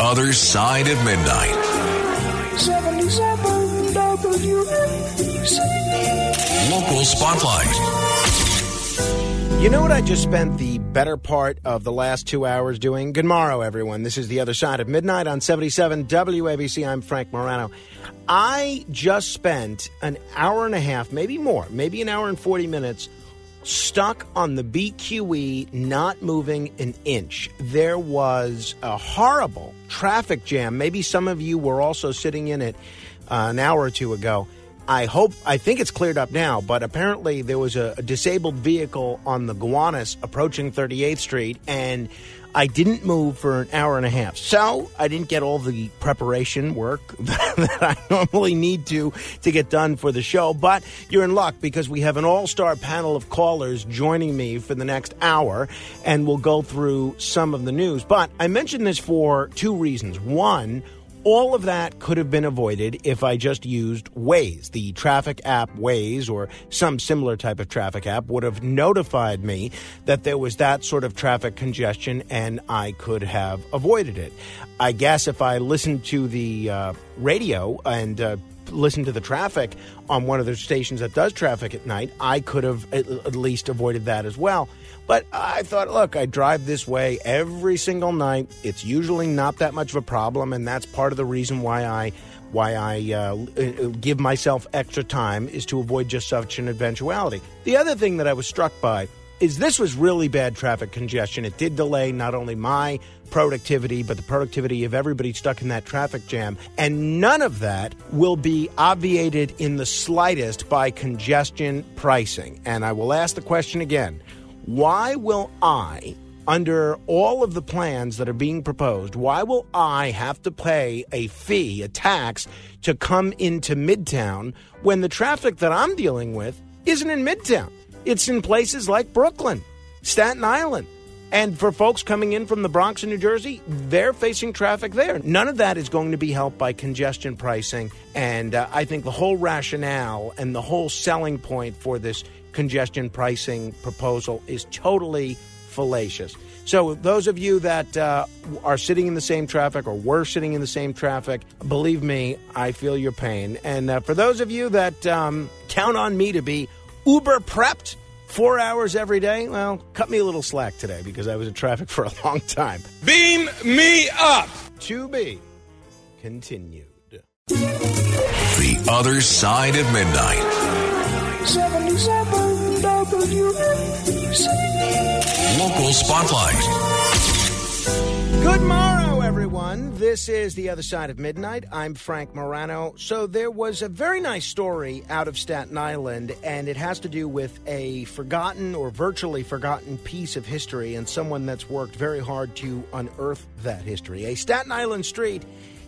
Other Side of Midnight. 77 WABC. Local Spotlight. You know what I just spent the better part of the last two hours doing? Good morrow, everyone. This is The Other Side of Midnight on 77 WABC. I'm Frank Morano. I just spent an hour and a half, maybe more, maybe an hour and 40 minutes stuck on the BQE, not moving an inch. There was a horrible traffic jam. Maybe some of you were also sitting in it uh, an hour or two ago. I hope, I think it's cleared up now, but apparently there was a, a disabled vehicle on the Gowanus approaching 38th Street, and I didn't move for an hour and a half. So I didn't get all the preparation work that I normally need to to get done for the show. But you're in luck because we have an all star panel of callers joining me for the next hour, and we'll go through some of the news. But I mentioned this for two reasons. One, all of that could have been avoided if I just used Waze. The traffic app Waze or some similar type of traffic app would have notified me that there was that sort of traffic congestion and I could have avoided it. I guess if I listened to the uh, radio and uh, listen to the traffic on one of the stations that does traffic at night, I could have at, least avoided that as well. But I thought, look, I drive this way every single night. It's usually not that much of a problem, and that's part of the reason why I why I uh, give myself extra time is to avoid just such an eventuality. The other thing that I was struck by is this was really bad traffic congestion. It did delay not only my productivity, but the productivity of everybody stuck in that traffic jam. And none of that will be obviated in the slightest by congestion pricing. And I will ask the question again why will I, under all of the plans that are being proposed, why will I have to pay a fee, a tax, to come into Midtown when the traffic that I'm dealing with isn't in Midtown? It's in places like Brooklyn, Staten Island. And for folks coming in from the Bronx and New Jersey, they're facing traffic there. None of that is going to be helped by congestion pricing. And uh, I think the whole rationale and the whole selling point for this congestion pricing proposal is totally fallacious. So, those of you that uh, are sitting in the same traffic or were sitting in the same traffic, believe me, I feel your pain. And uh, for those of you that um, count on me to be uber prepped four hours every day, well, cut me a little slack today because I was in traffic for a long time. Beam me up. To be continued. The Other Side of Midnight. 77 WABC. Local Spotlight. Good morrow, everyone. This is The Other Side of Midnight. I'm Frank Morano. So, there was a very nice story out of Staten Island, and it has to do with a forgotten or virtually forgotten piece of history and someone that's worked very hard to unearth that history. A Staten Island street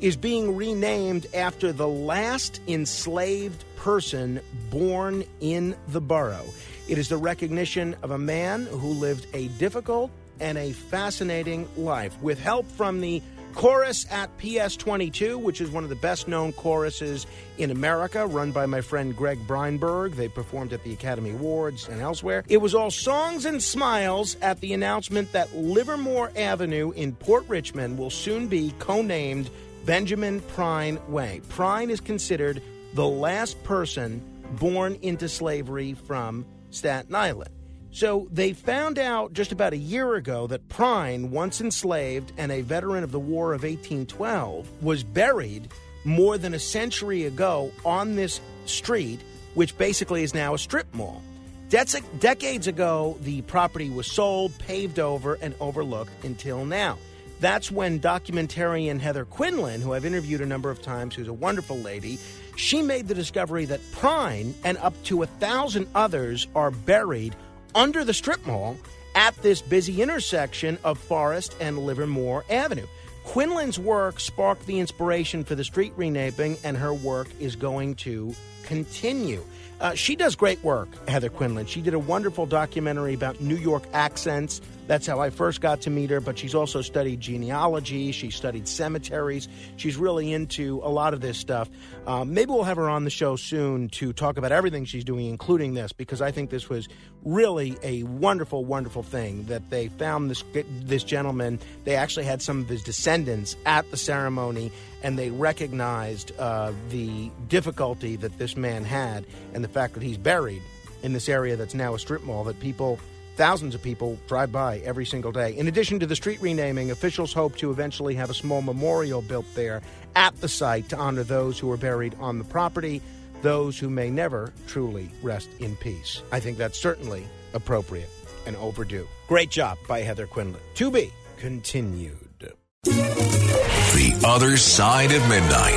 is being renamed after the last enslaved person born in the borough. It is the recognition of a man who lived a difficult and a fascinating life. With help from the chorus at PS 22, which is one of the best known choruses in America, run by my friend Gregg Breinberg. They performed at the Academy Awards and elsewhere. It was all songs and smiles at the announcement that Livermore Avenue in Port Richmond will soon be co named Benjamin Prine Way. Prine is considered the last person born into slavery from Staten Island. So they found out just about a year ago that Prine, once enslaved and a veteran of the War of 1812, was buried more than a century ago on this street, which basically is now a strip mall. Dec- decades ago, the property was sold, paved over, and overlooked until now. That's when documentarian Heather Quinlan, who I've interviewed a number of times, who's a wonderful lady, she made the discovery that Prine and up to a thousand others are buried under the strip mall at this busy intersection of Forest and Livermore Avenue. Quinlan's work sparked the inspiration for the street renaming, and her work is going to continue. Uh, she does great work, Heather Quinlan. She did a wonderful documentary about New York accents That's how I first got to meet her, but she's also studied genealogy. She studied cemeteries. She's really into a lot of this stuff. Um, maybe we'll have her on the show soon to talk about everything she's doing, including this, because I think this was really a wonderful, wonderful thing that they found this this gentleman. They actually had some of his descendants at the ceremony, and they recognized uh, the difficulty that this man had, and the fact that he's buried in this area that's now a strip mall that people Thousands of people drive by every single day. In addition to the street renaming, officials hope to eventually have a small memorial built there at the site to honor those who were buried on the property, those who may never truly rest in peace. I think that's certainly appropriate and overdue. Great job by Heather Quinlan. To be continued. The Other Side of Midnight.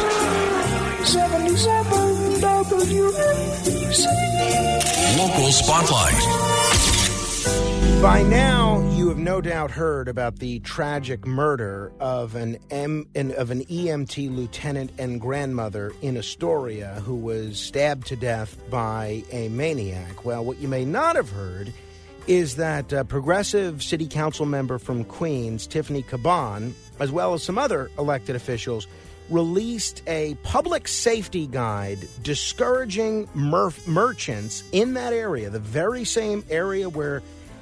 77 WABC. Local Spotlight. By now, you have no doubt heard about the tragic murder of an M of an EMT lieutenant and grandmother in Astoria who was stabbed to death by a maniac. Well, what you may not have heard is that uh, progressive city council member from Queens, Tiffany Caban, as well as some other elected officials, released a public safety guide discouraging mer- merchants in that area, the very same area where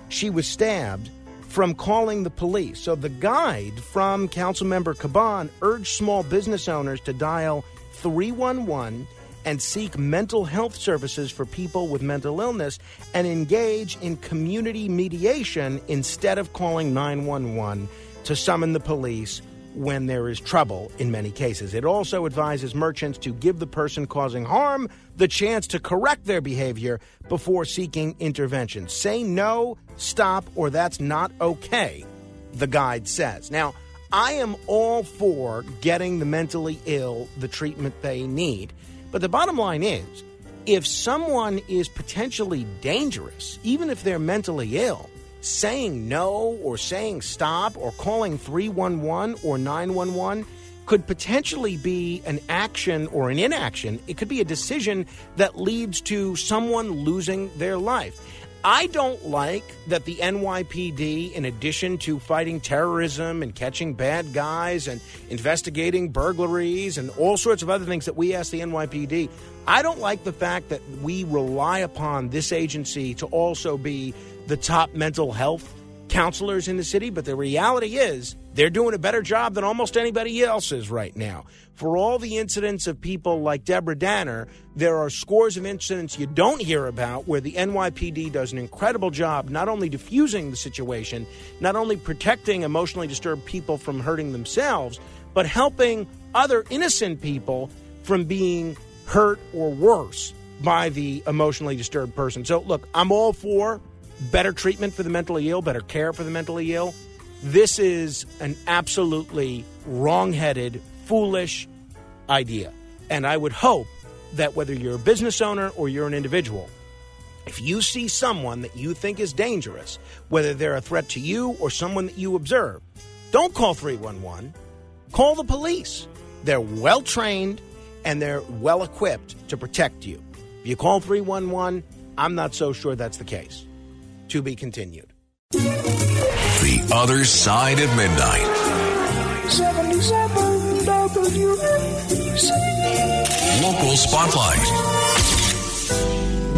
she was stabbed from calling the police. So the guide from Councilmember Caban urged small business owners to dial 311 and seek mental health services for people with mental illness and engage in community mediation instead of calling 911 to summon the police when there is trouble in many cases. It also advises merchants to give the person causing harm the chance to correct their behavior before seeking intervention. Say no, stop, or that's not okay, the guide says. Now, I am all for getting the mentally ill the treatment they need, but the bottom line is if someone is potentially dangerous, even if they're mentally ill, saying no or saying stop or calling 311 or 911 could potentially be an action or an inaction. It could be a decision that leads to someone losing their life. I don't like that the NYPD, in addition to fighting terrorism and catching bad guys and investigating burglaries and all sorts of other things that we ask the NYPD, I don't like the fact that we rely upon this agency to also be the top mental health counselors in the city, but the reality is they're doing a better job than almost anybody else is right now. For all the incidents of people like Deborah Danner, there are scores of incidents you don't hear about where the NYPD does an incredible job not only diffusing the situation, not only protecting emotionally disturbed people from hurting themselves, but helping other innocent people from being hurt or worse by the emotionally disturbed person. So, look, I'm all for better treatment for the mentally ill, better care for the mentally ill. This is an absolutely wrong-headed, foolish idea. And I would hope that whether you're a business owner or you're an individual, if you see someone that you think is dangerous, whether they're a threat to you or someone that you observe, don't call 311. Call the police. They're well trained and they're well equipped to protect you. If you call 311, I'm not so sure that's the case. To be continued. The Other Side of Midnight. 77 WABC. Local Spotlight.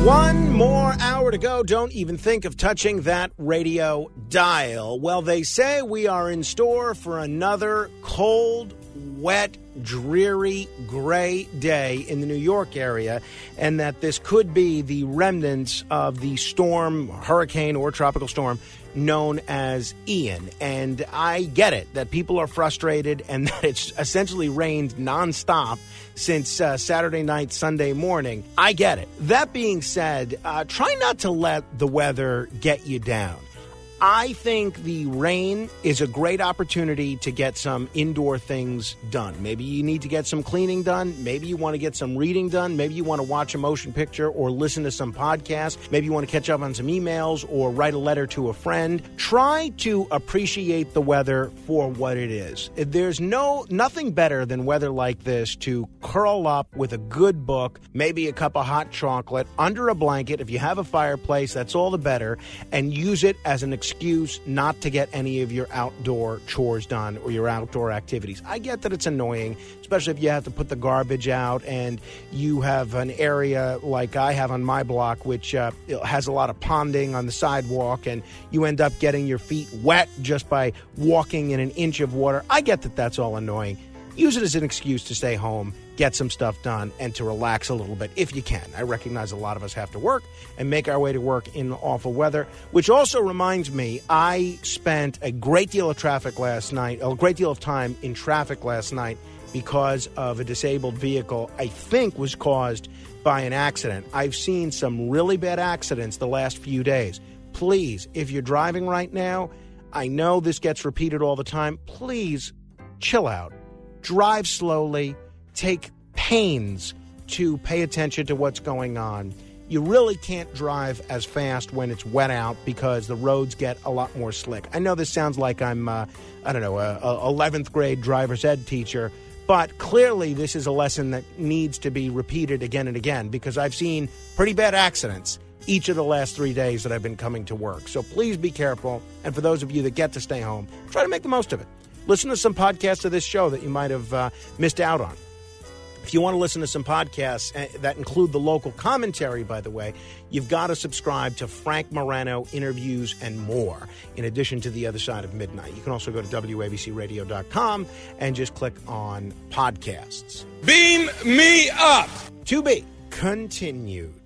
One more hour to go. Don't even think of touching that radio dial. Well, they say we are in store for another cold, wet, dreary, gray day in the New York area, and that this could be the remnants of the storm, hurricane, or tropical storm known as Ian. And I get it that people are frustrated and that it's essentially rained nonstop since uh, Saturday night, Sunday morning. I get it. That being said, uh, try not to let the weather get you down. I think the rain is a great opportunity to get some indoor things done. Maybe you need to get some cleaning done. Maybe you want to get some reading done. Maybe you want to watch a motion picture or listen to some podcast. Maybe you want to catch up on some emails or write a letter to a friend. Try to appreciate the weather for what it is. There's no nothing better than weather like this to curl up with a good book, maybe a cup of hot chocolate under a blanket. If you have a fireplace, that's all the better, and use it as an not to get any of your outdoor chores done or your outdoor activities. I get that it's annoying, especially if you have to put the garbage out and you have an area like I have on my block, which uh, has a lot of ponding on the sidewalk, and you end up getting your feet wet just by walking in an inch of water. I get that that's all annoying. Use it as an excuse to stay home, get some stuff done, and to relax a little bit if you can. I recognize a lot of us have to work and make our way to work in awful weather, which also reminds me I spent a great deal of traffic last night, a great deal of time in traffic last night because of a disabled vehicle I think was caused by an accident. I've seen some really bad accidents the last few days. Please, if you're driving right now, I know this gets repeated all the time. Please chill out drive slowly, take pains to pay attention to what's going on. You really can't drive as fast when it's wet out because the roads get a lot more slick. I know this sounds like I'm, uh, I don't know, a, a 11th grade driver's ed teacher, but clearly this is a lesson that needs to be repeated again and again because I've seen pretty bad accidents each of the last three days that I've been coming to work. So please be careful. And for those of you that get to stay home, try to make the most of it. Listen to some podcasts of this show that you might have uh, missed out on. If you want to listen to some podcasts uh, that include the local commentary, by the way, you've got to subscribe to Frank Morano interviews and more, in addition to The Other Side of Midnight. You can also go to WABCRadio.com and just click on podcasts. Beam me up. To be continued.